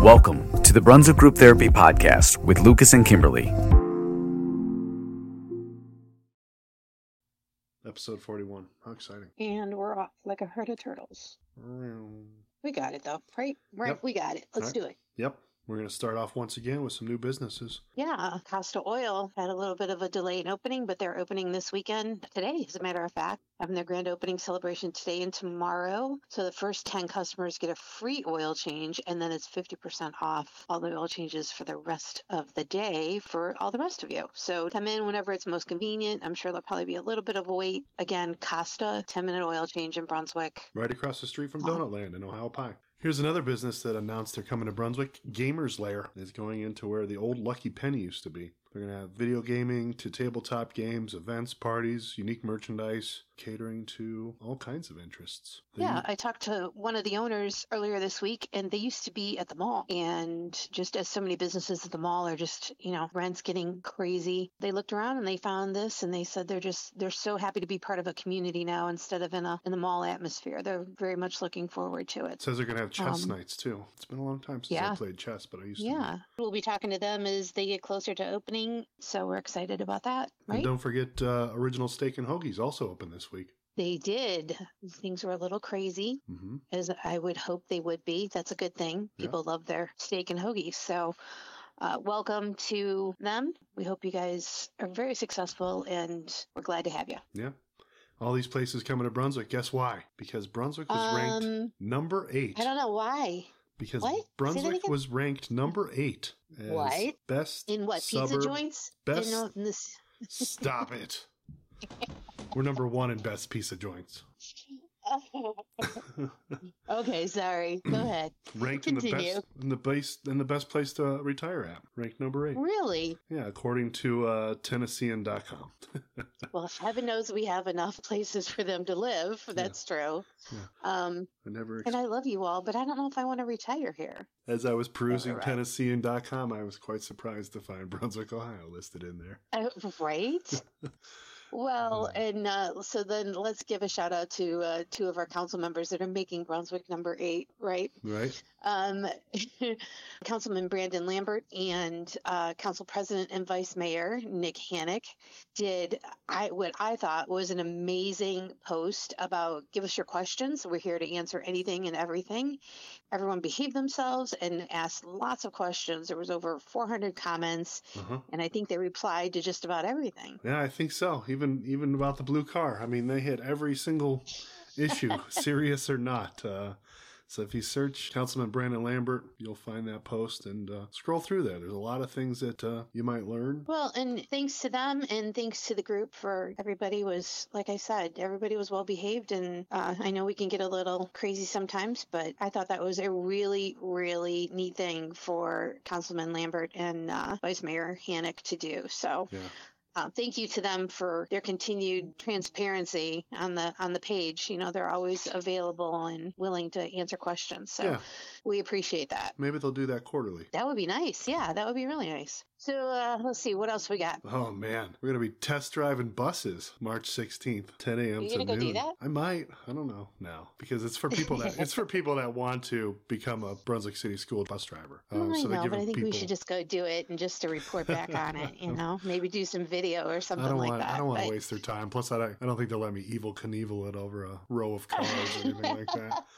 Welcome to the Brunswick Group Therapy Podcast with Lucas and Kimberlee. Episode 41. How exciting. And we're off like a herd of turtles. Mm. We got it though, right? Right, Yep. we got it. Let's Right. do it. Yep. We're going to start off once again with some new businesses. Yeah, Costa Oil had a little bit of a delay in opening, but they're opening this weekend, today, as a matter of fact, having their grand opening celebration today and tomorrow. So the first 10 customers get a free oil change, and then it's 50% off all the oil changes for the rest of the day for all the rest of you. So come in whenever it's most convenient. I'm sure there'll probably be a little bit of a wait. Again, Costa, 10 minute oil change in Brunswick. Right across the street from. Donut Land in Ohio Pie. Here's another business that announced they're coming to Brunswick. Gamers Lair is going into where the old Lucky Penny used to be. They're going to have video gaming to tabletop games, events, parties, unique merchandise, catering to all kinds of interests. They- Yeah, I talked to one of the owners earlier this week, and they used to be at the mall. And just as so many businesses at the mall are just, you know, rents getting crazy, they looked around and they found this, and they said they're just they're so happy to be part of a community now instead of in a in the mall atmosphere. They're very much looking forward to It it. says they're going to have chess Um, nights too. It's been a long time since I played chess, but I used to. Yeah, we'll be talking to them as they get closer to opening, so we're excited about that, right? And don't forget uh, Original Steak and Hoagies also open this week. They did. Things were a little crazy. hmm as I would hope they would be. That's a good thing. Yeah. People love their steak and hoagies. So, uh, welcome to them. We hope you guys are very successful and we're glad to have you. Yeah. All these places coming to Brunswick. Guess why? Because Brunswick was ranked Um, number eight. I don't know why. Because What? Brunswick was ranked number eight. As What? Best In what, pizza suburb- joints? best- In, in this... Stop it. We're number one in best pizza joints. okay, sorry. Go ahead. ranked in the best in the best in the best place to retire at. Ranked number eight. Really? Yeah, according to uh, Tennessean.com. Well, heaven knows we have enough places for them to live. That's true. Yeah. Um, I never. and I love you all, but I don't know if I want to retire here. As I was perusing right. Tennessean.com, I was quite surprised to find Brunswick, Ohio listed in there. Uh, right? Well, and uh, so then let's give a shout out to uh, two of our council members that are making Brunswick number eight, right? Right? Um, Councilman Brandon Lambert and uh, Council President and Vice Mayor Nick Hannick did I what I thought was an amazing post about give us your questions. We're here to answer anything and everything. Everyone behaved themselves and asked lots of questions. There was over 400 comments, Uh-huh. and I think they replied to just about everything. Yeah, I think so. Even even about the blue car. I mean, they hit every single issue, serious or not. Uh, so if you search Councilman Brandon Lambert, you'll find that post and uh, scroll through there. There's a lot of things that uh, you might learn. Well, and thanks to them and thanks to the group for everybody was, like I said, everybody was well behaved. And uh, I know we can get a little crazy sometimes, but I thought that was a really, really neat thing for Councilman Lambert and uh, Vice Mayor Hannick to do. So. Yeah. Uh, thank you to them for their continued transparency on the on the page. You know they're always available and willing to answer questions. So Yeah. we appreciate that. Maybe they'll do that quarterly. That would be nice. Yeah, that would be really nice. So uh, let's see what else we got. Oh man, we're gonna be test driving buses March 16th, 10 a.m. You to gonna go do noon. that? I might. I don't know now because it's for people that it's for people that want to become a Brunswick City School bus driver. Um, I so know, but I think people. we should just go do it and just to report back on it. You know, maybe do some video or I something don't like want. that. I don't want to but- waste their time. Plus, I don't, I don't think they'll let me Evel Knievel it over a row of cars or anything like that.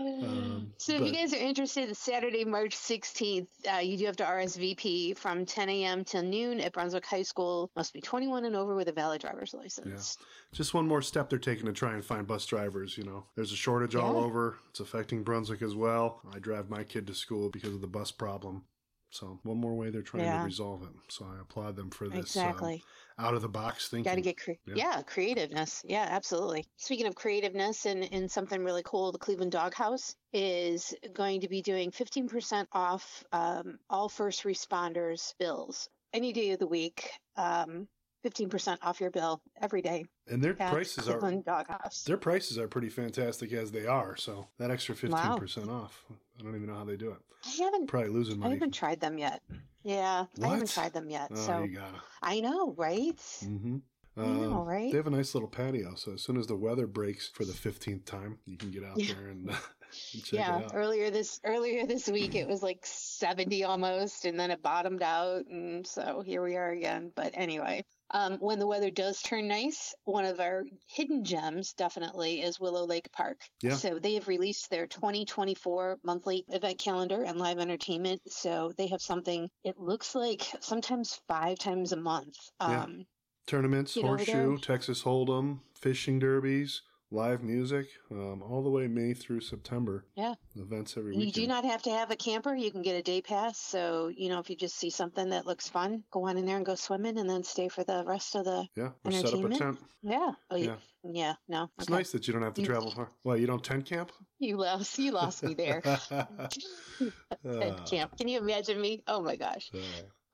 Um, so if but- you guys are interested, Saturday, March 16th, uh, you do have to RSVP from 10 a.m. till noon at Brunswick High School. Must be 21 and over with a valid driver's license. Yeah. Just one more step they're taking to try and find bus drivers. You know, there's a shortage all over. It's affecting Brunswick as well. I drive my kid to school because of the bus problem. So one more way they're trying Yeah. to resolve it. So I applaud them for this um, Exactly. Out of the box thinking. Got to get cre- Yeah. yeah. creativeness. Yeah, absolutely. Speaking of creativeness and, and something really cool, the Cleveland Doghouse is going to be doing 15% off um, all first responders bills any day of the week. Um, 15% off your bill every day and their prices are Doghouse. their prices are pretty fantastic as they are. So that extra fifteen Wow. percent off. I don't even know how they do it. I haven't Probably losing money. I haven't tried them yet. Yeah, I haven't tried them yet. Oh, so you gotta. I know, right? Mm-hmm. I know, right? They have a nice little patio, so as soon as the weather breaks for the fifteenth time, you can get out Yeah. there and and check yeah, it out. earlier this earlier this week it was like 70 almost, and then it bottomed out, and so here we are again. But anyway, um, when the weather does turn nice, one of our hidden gems definitely is Willow Lake Park. Yeah. So they have released their 2024 monthly event calendar and live entertainment. So they have something. It looks like sometimes five times a month. Yeah. Um, Tournaments, horseshoe, Texas Hold'em, fishing derbies, live music, um, all the way May through September. Yeah. Events every week. You do not have to have a camper. You can get a day pass. So, you know, if you just see something that looks fun, go on in there and go swimming and then stay for the rest of the. yeah, or set up a tent. Yeah. Oh, Yeah. yeah. Yeah. No. It's okay. nice that you don't have to travel far. Well, you don't tent camp? You lost. You lost me there. Ted Ah, camp. Can you imagine me? Oh my gosh. ah.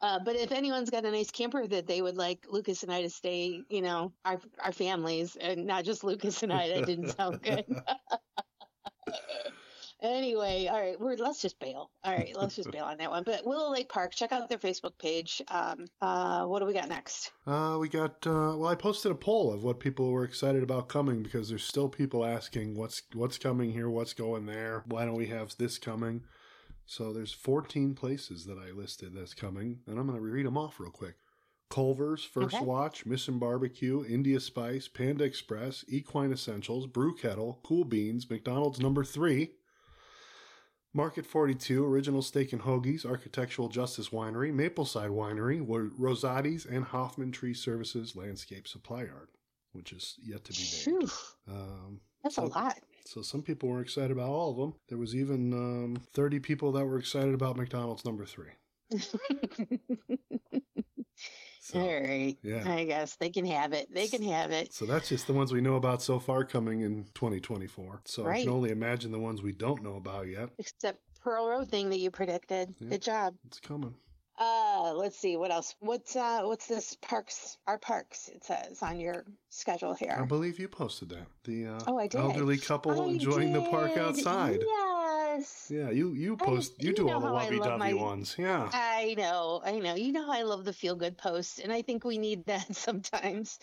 Uh, but if anyone's got a nice camper that they would like Lucas and I to stay, you know, our our families and not just Lucas and I, that didn't sound good. anyway, all right, we're let's just bail. All right, let's just bail on that one. But Willow Lake Park, check out their Facebook page. Um, uh, what do we got next? Uh, we got uh, well. I posted a poll of what people were excited about coming because there's still people asking what's what's coming here, what's going there. Why don't we have this coming? So there's 14 places that I listed that's coming, and I'm going to read them off real quick. Culver's, First Okay. Watch, Mission Barbecue, India Spice, Panda Express, Equine Essentials, Brew Kettle, Cool Beans, McDonald's Number Three, Market 42, Original Steak and Hoagies, Architectural Justice Winery, Mapleside Winery, Rosati's, and Hoffman Tree Services Landscape Supply Yard, which is yet to be named. Um, that's a lot. So some people were excited about all of them. There was even um, 30 people that were excited about McDonald's number three. So, all right. yeah. I guess they can have it. They can have it. so that's just the ones we know about so far coming in 2024. So I can only imagine the ones we don't know about yet. Except Pearl Road thing that you predicted. Yeah. Good job. It's coming. Uh, let's see what else. What's uh, what's this parks? Our parks. It says on your schedule here. I believe you posted that. The uh, Oh, I did. elderly couple I enjoying the park outside. Yes. Yeah, you you I- post you you do all the how I lovey-dovey my- ones. Yeah. I know, I know. You know how I love the feel good post, and I think we need that sometimes.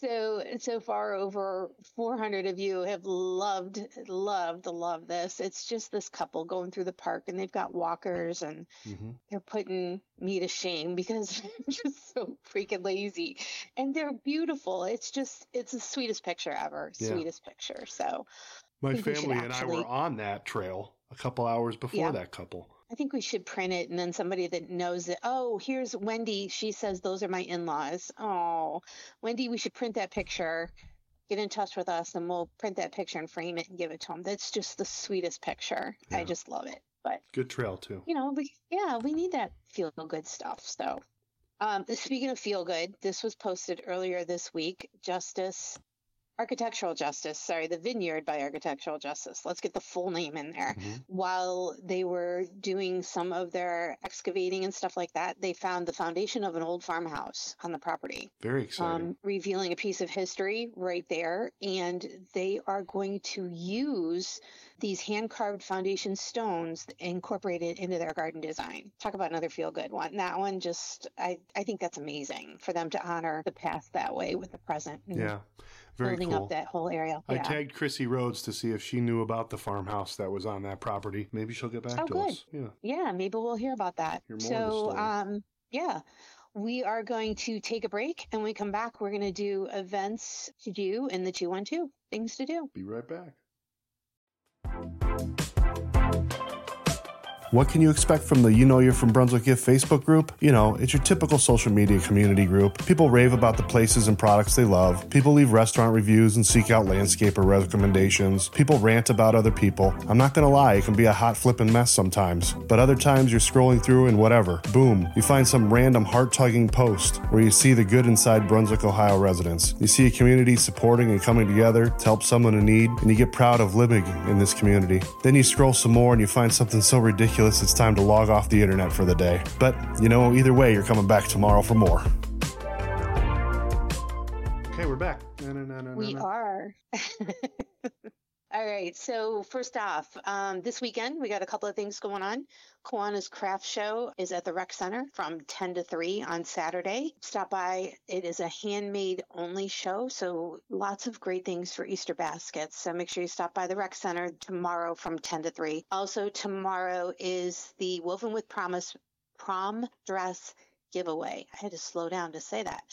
So so far, over 400 of you have loved, loved, loved this. It's just this couple going through the park, and they've got walkers, and hmm they're putting me to shame because I'm just so freaking lazy, and they're beautiful. It's just, it's the sweetest picture ever. Yeah. Sweetest picture. So My family and I were on that trail a couple hours before Yeah. that couple. I think we should print it and then somebody that knows it. Oh, here's Wendy. She says those are my in laws. Oh, Wendy, we should print that picture. Get in touch with us and we'll print that picture and frame it and give it to them. That's just the sweetest picture. Yeah. I just love it. But, Good trail too. you know, we, yeah, we need that feel good stuff. So, um, speaking of feel good, this was posted earlier this week. Justice, Architectural Justice, sorry, the Vineyard by Architectural Justice. Let's get the full name in there Mhm. while they were doing some of their excavating and stuff like that, they found the foundation of an old farmhouse on the property, Very exciting. um, revealing a piece of history right there. And they are going to use these hand carved foundation stones incorporated into their garden design. Talk about another feel good one. That one just, I, I think that's amazing for them to honor the past that way with the present. yeah. Very Building cool. up that whole area. I yeah. tagged Chrissy Rhodes to see if she knew about the farmhouse that was on that property. Maybe she'll get back Oh, to good. us. Yeah. Yeah, maybe we'll hear about that. Hear more of the so, um, yeah, we are going to take a break, and when we come back, we're going to do events to do in the two one two things to do. Be right back. What can you expect from the You Know You're from Brunswick Gift Facebook group? You know, it's your typical social media community group. People rave about the places and products they love. People leave restaurant reviews and seek out landscaper recommendations. People rant about other people. I'm not gonna lie, it can be a hot flippin' mess sometimes. But other times you're scrolling through and whatever, boom, you find some random heart tugging post where you see the good inside Brunswick, Ohio residents. You see a community supporting and coming together to help someone in need, and you get proud of living in this community. Then you scroll some more and you find something so ridiculous it's time to log off the internet for the day. But, you know, either way, you're coming back tomorrow for more. Okay, we're back. We are. All right. So first off, um, this weekend we got a couple of things going on. Kiwanis Craft Show is at the Rec Center from 10 to 3 on Saturday. Stop by. It is a handmade only show, so lots of great things for Easter baskets. So make sure you stop by the Rec Center tomorrow from 10 to 3. Also tomorrow is the Woven with Promise prom dress giveaway. I had to slow down to say that.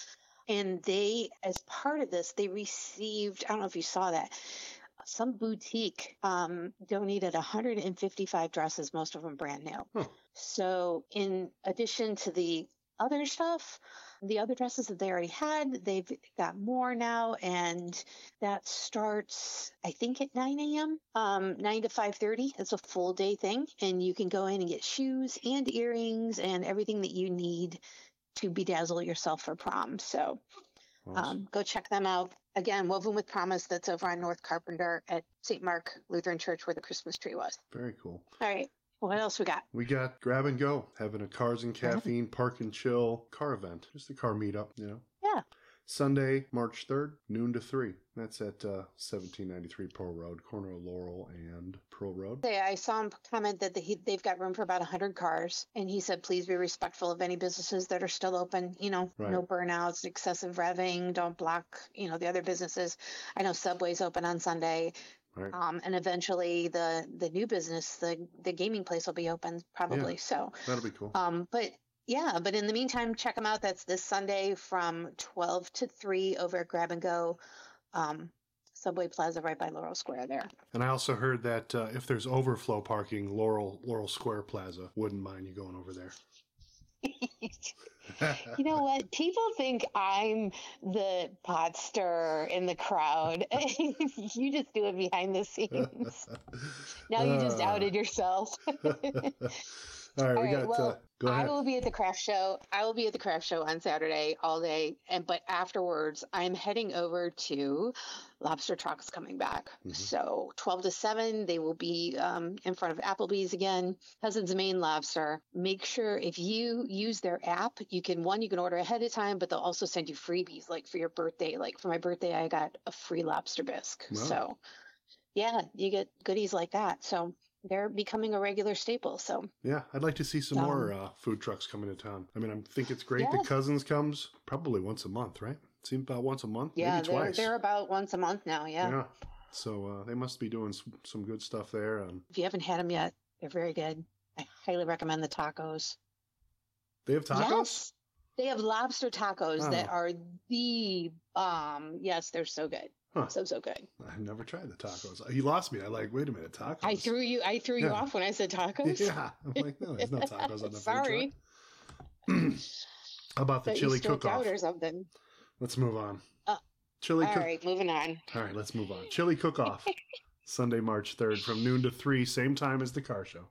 And they, as part of this, they received, I don't know if you saw that, some boutique um, donated 155 dresses, most of them brand new. Huh. So, in addition to the other stuff, the other dresses that they already had, they've got more now, and that starts, I think, at 9 a.m. Um, 9 to 5:30. It's a full day thing, and you can go in and get shoes and earrings and everything that you need to bedazzle yourself for prom. So. Um, go check them out. Again, Woven with Promise, that's over on North Carpenter at St. Mark Lutheran Church where the Christmas tree was. Very cool. All right. What else we got? We got grab and go, having a cars and caffeine park and chill car event, just a car meetup, you know. Yeah. Sunday, March third, noon to three. That's at uh, seventeen ninety three Pearl Road, corner of Laurel and Pearl Road. I saw him comment that he, they've got room for about 100 cars. And he said, please be respectful of any businesses that are still open. You know, Right. no burnouts, excessive revving, don't block, you know, the other businesses. I know Subway's open on Sunday. Right. Um, and eventually the, the new business, the, the gaming place will be open probably. So, That'll be cool. Um, but yeah, but in the meantime, check them out. That's this Sunday from 12 to 3 over at Grab and Go, um, Subway Plaza right by Laurel Square there. And I also heard that uh, if there's overflow parking, Laurel Laurel Square Plaza wouldn't mind you going over there. you know what? People think I'm the pot stirrer in the crowd. you just do it behind the scenes. Now you just Uh. outed yourself. All right, All we got. well, uh, go I will be at the craft show. I will be at the craft show on Saturday all day, and but afterwards, I'm heading over to Lobster Trucks coming back. Mhm. So 12 to 7, they will be um, in front of Applebee's again. Cousins Maine Lobster. Make sure if you use their app, you can one you can order ahead of time, but they'll also send you freebies like for your birthday. Like for my birthday, I got a free lobster bisque. Wow. So yeah, you get goodies like that. So they're becoming a regular staple. So Yeah, I'd like to see some Um, more uh, food trucks coming to town. I mean, I think it's great Yeah. that Cousins comes probably once a month, right? Seems about once a month, Yeah, maybe they're twice. they're about once a month now. Yeah. Yeah. So uh, they must be doing some, some good stuff there. Um, If you haven't had them yet, they're very good. I highly recommend the tacos. they have tacos. Yes, they have lobster tacos that Oh. are the bomb. Yes, they're so good. Huh. So so good. I've never tried the tacos. You lost me. I like. Wait a minute, tacos. I threw you. I threw you Yeah. off when I said tacos. Yeah, I'm like, no, there's no tacos on the Sorry. food. How about the chili cook-off? or something. Let's move on. Uh, chili All cook. right, moving on. All right, let's move on. Chili cook off. Sunday, March 3rd from noon to 3, same time as the car show.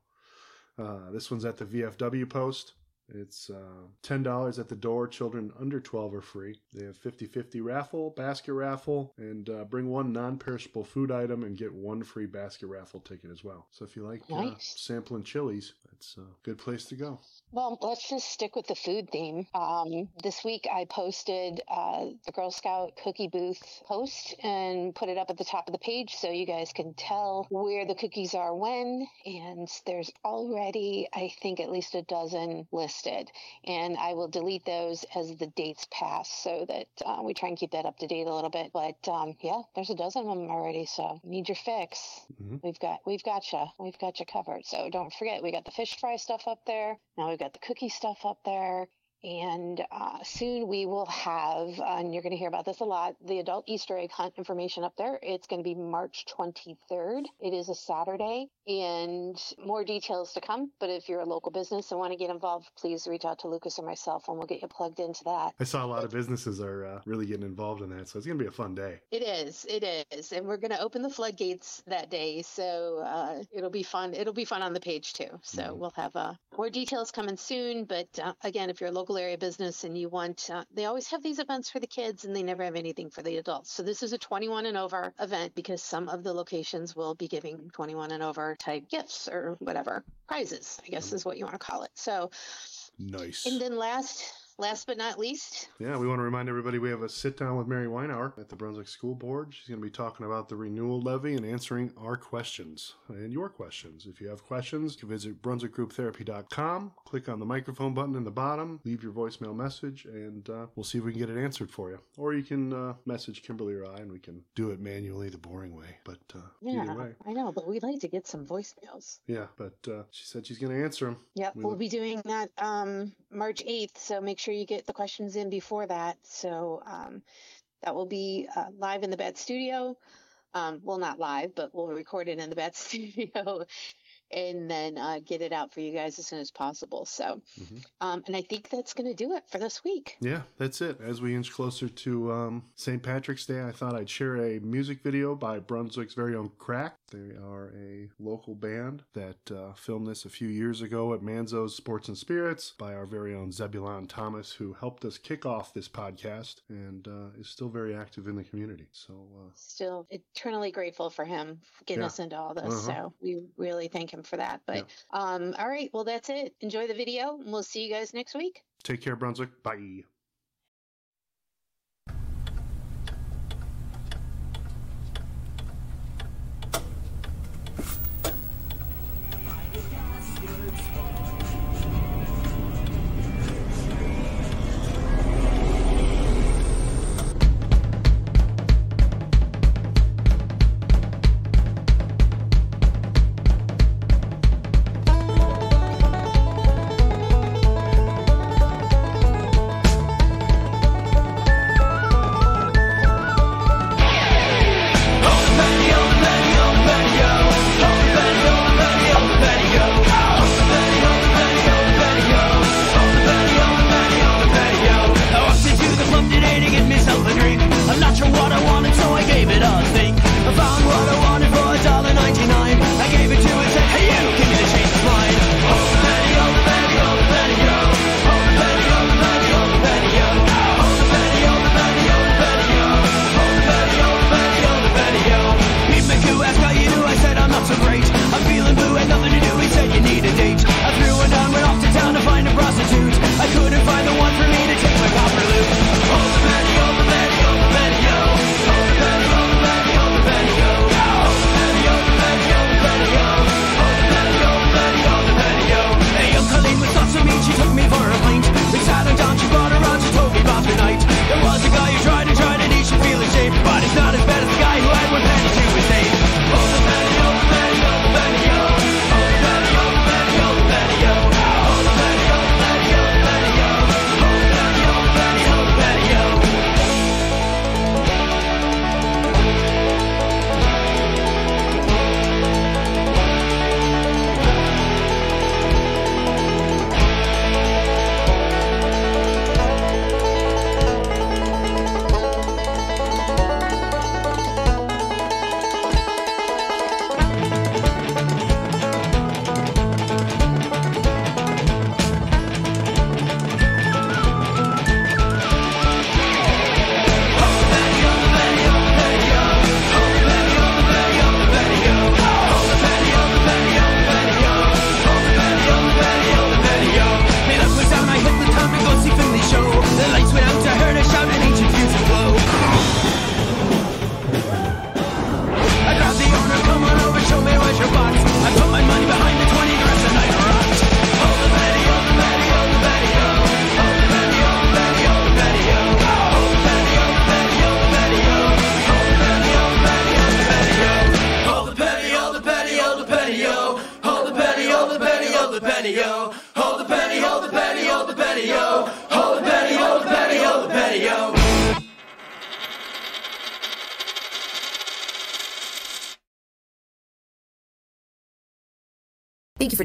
Uh, this one's at the VFW post. It's uh, $10 at the door. Children under 12 are free. They have 50 50 raffle, basket raffle, and uh, bring one non perishable food item and get one free basket raffle ticket as well. So if you like uh, Nice. sampling chilies, that's a good place to go. Well, let's just stick with the food theme. Um, this week I posted uh, the Girl Scout cookie booth post and put it up at the top of the page so you guys can tell where the cookies are when. And there's already, I think, at least a dozen listed. And I will delete those as the dates pass so that uh, we try and keep that up to date a little bit. But um, yeah, there's a dozen of them already. So need your fix. Mhm. We've got we've got you. We've got you covered. So don't forget, we got the fish fry stuff up there. Now we've got the cookie stuff up there. And uh, soon we will have, uh, and you're going to hear about this a lot, the adult Easter egg hunt information up there. It's going to be March 23rd. It is a Saturday, and more details to come. But if you're a local business and want to get involved, please reach out to Lucas or myself, and we'll get you plugged into that. I saw a lot of businesses are uh, really getting involved in that, so it's going to be a fun day. It is. It is. And we're going to open the floodgates that day. So uh, it'll be fun. It'll be fun on the page too. So Mhm. we'll have uh, more details coming soon. But uh, again, if you're a local area business and you want, uh, they always have these events for the kids and they never have anything for the adults. So this is a 21 and over event because some of the locations will be giving 21 and over type gifts or whatever prizes, I guess is what you want to call it. So Nice. and then last last but not least, Yeah, we want to remind everybody we have a sit down with Mary Weinauer at the Brunswick School Board. She's going to be talking about the renewal levy and answering our questions and your questions. If you have questions, you can visit brunswickgrouptherapy.com, click on the microphone button in the bottom, leave your voicemail message, and uh, we'll see if we can get it answered for you. Or you can uh, message Kimberlee or I, and we can do it manually the boring way. But uh, yeah, either way, I know, but we'd like to get some voicemails. yeah. But uh, she said she's going to answer them. Yep, We we'll look- be doing that um, March 8th, so make sure you get the questions in before that. So um, that will be uh, live in the Bed Studio. Um, well, not live, but we'll record it in the Bed Studio and then uh, get it out for you guys as soon as possible. So, Mhm. um, and I think that's going to do it for this week. Yeah, that's it. As we inch closer to um, St. Patrick's Day, I thought I'd share a music video by Brunswick's very own Crack. They are a local band that uh, filmed this a few years ago at Manzo's Sports and Spirits by our very own Zebulon Thomas, who helped us kick off this podcast and uh, is still very active in the community. So, uh, Still eternally grateful for him getting Yeah. us into all this. Uh-huh. So we really thank him for that. But um, all right, well, that's it. Enjoy the video, and we'll see you guys next week. take care, Brunswick. Bye.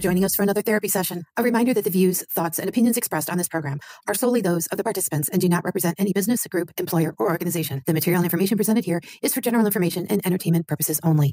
Joining us for another therapy session. A reminder that the views, thoughts, and opinions expressed on this program are solely those of the participants and do not represent any business, group, employer, or organization. The material information presented here is for general information and entertainment purposes only.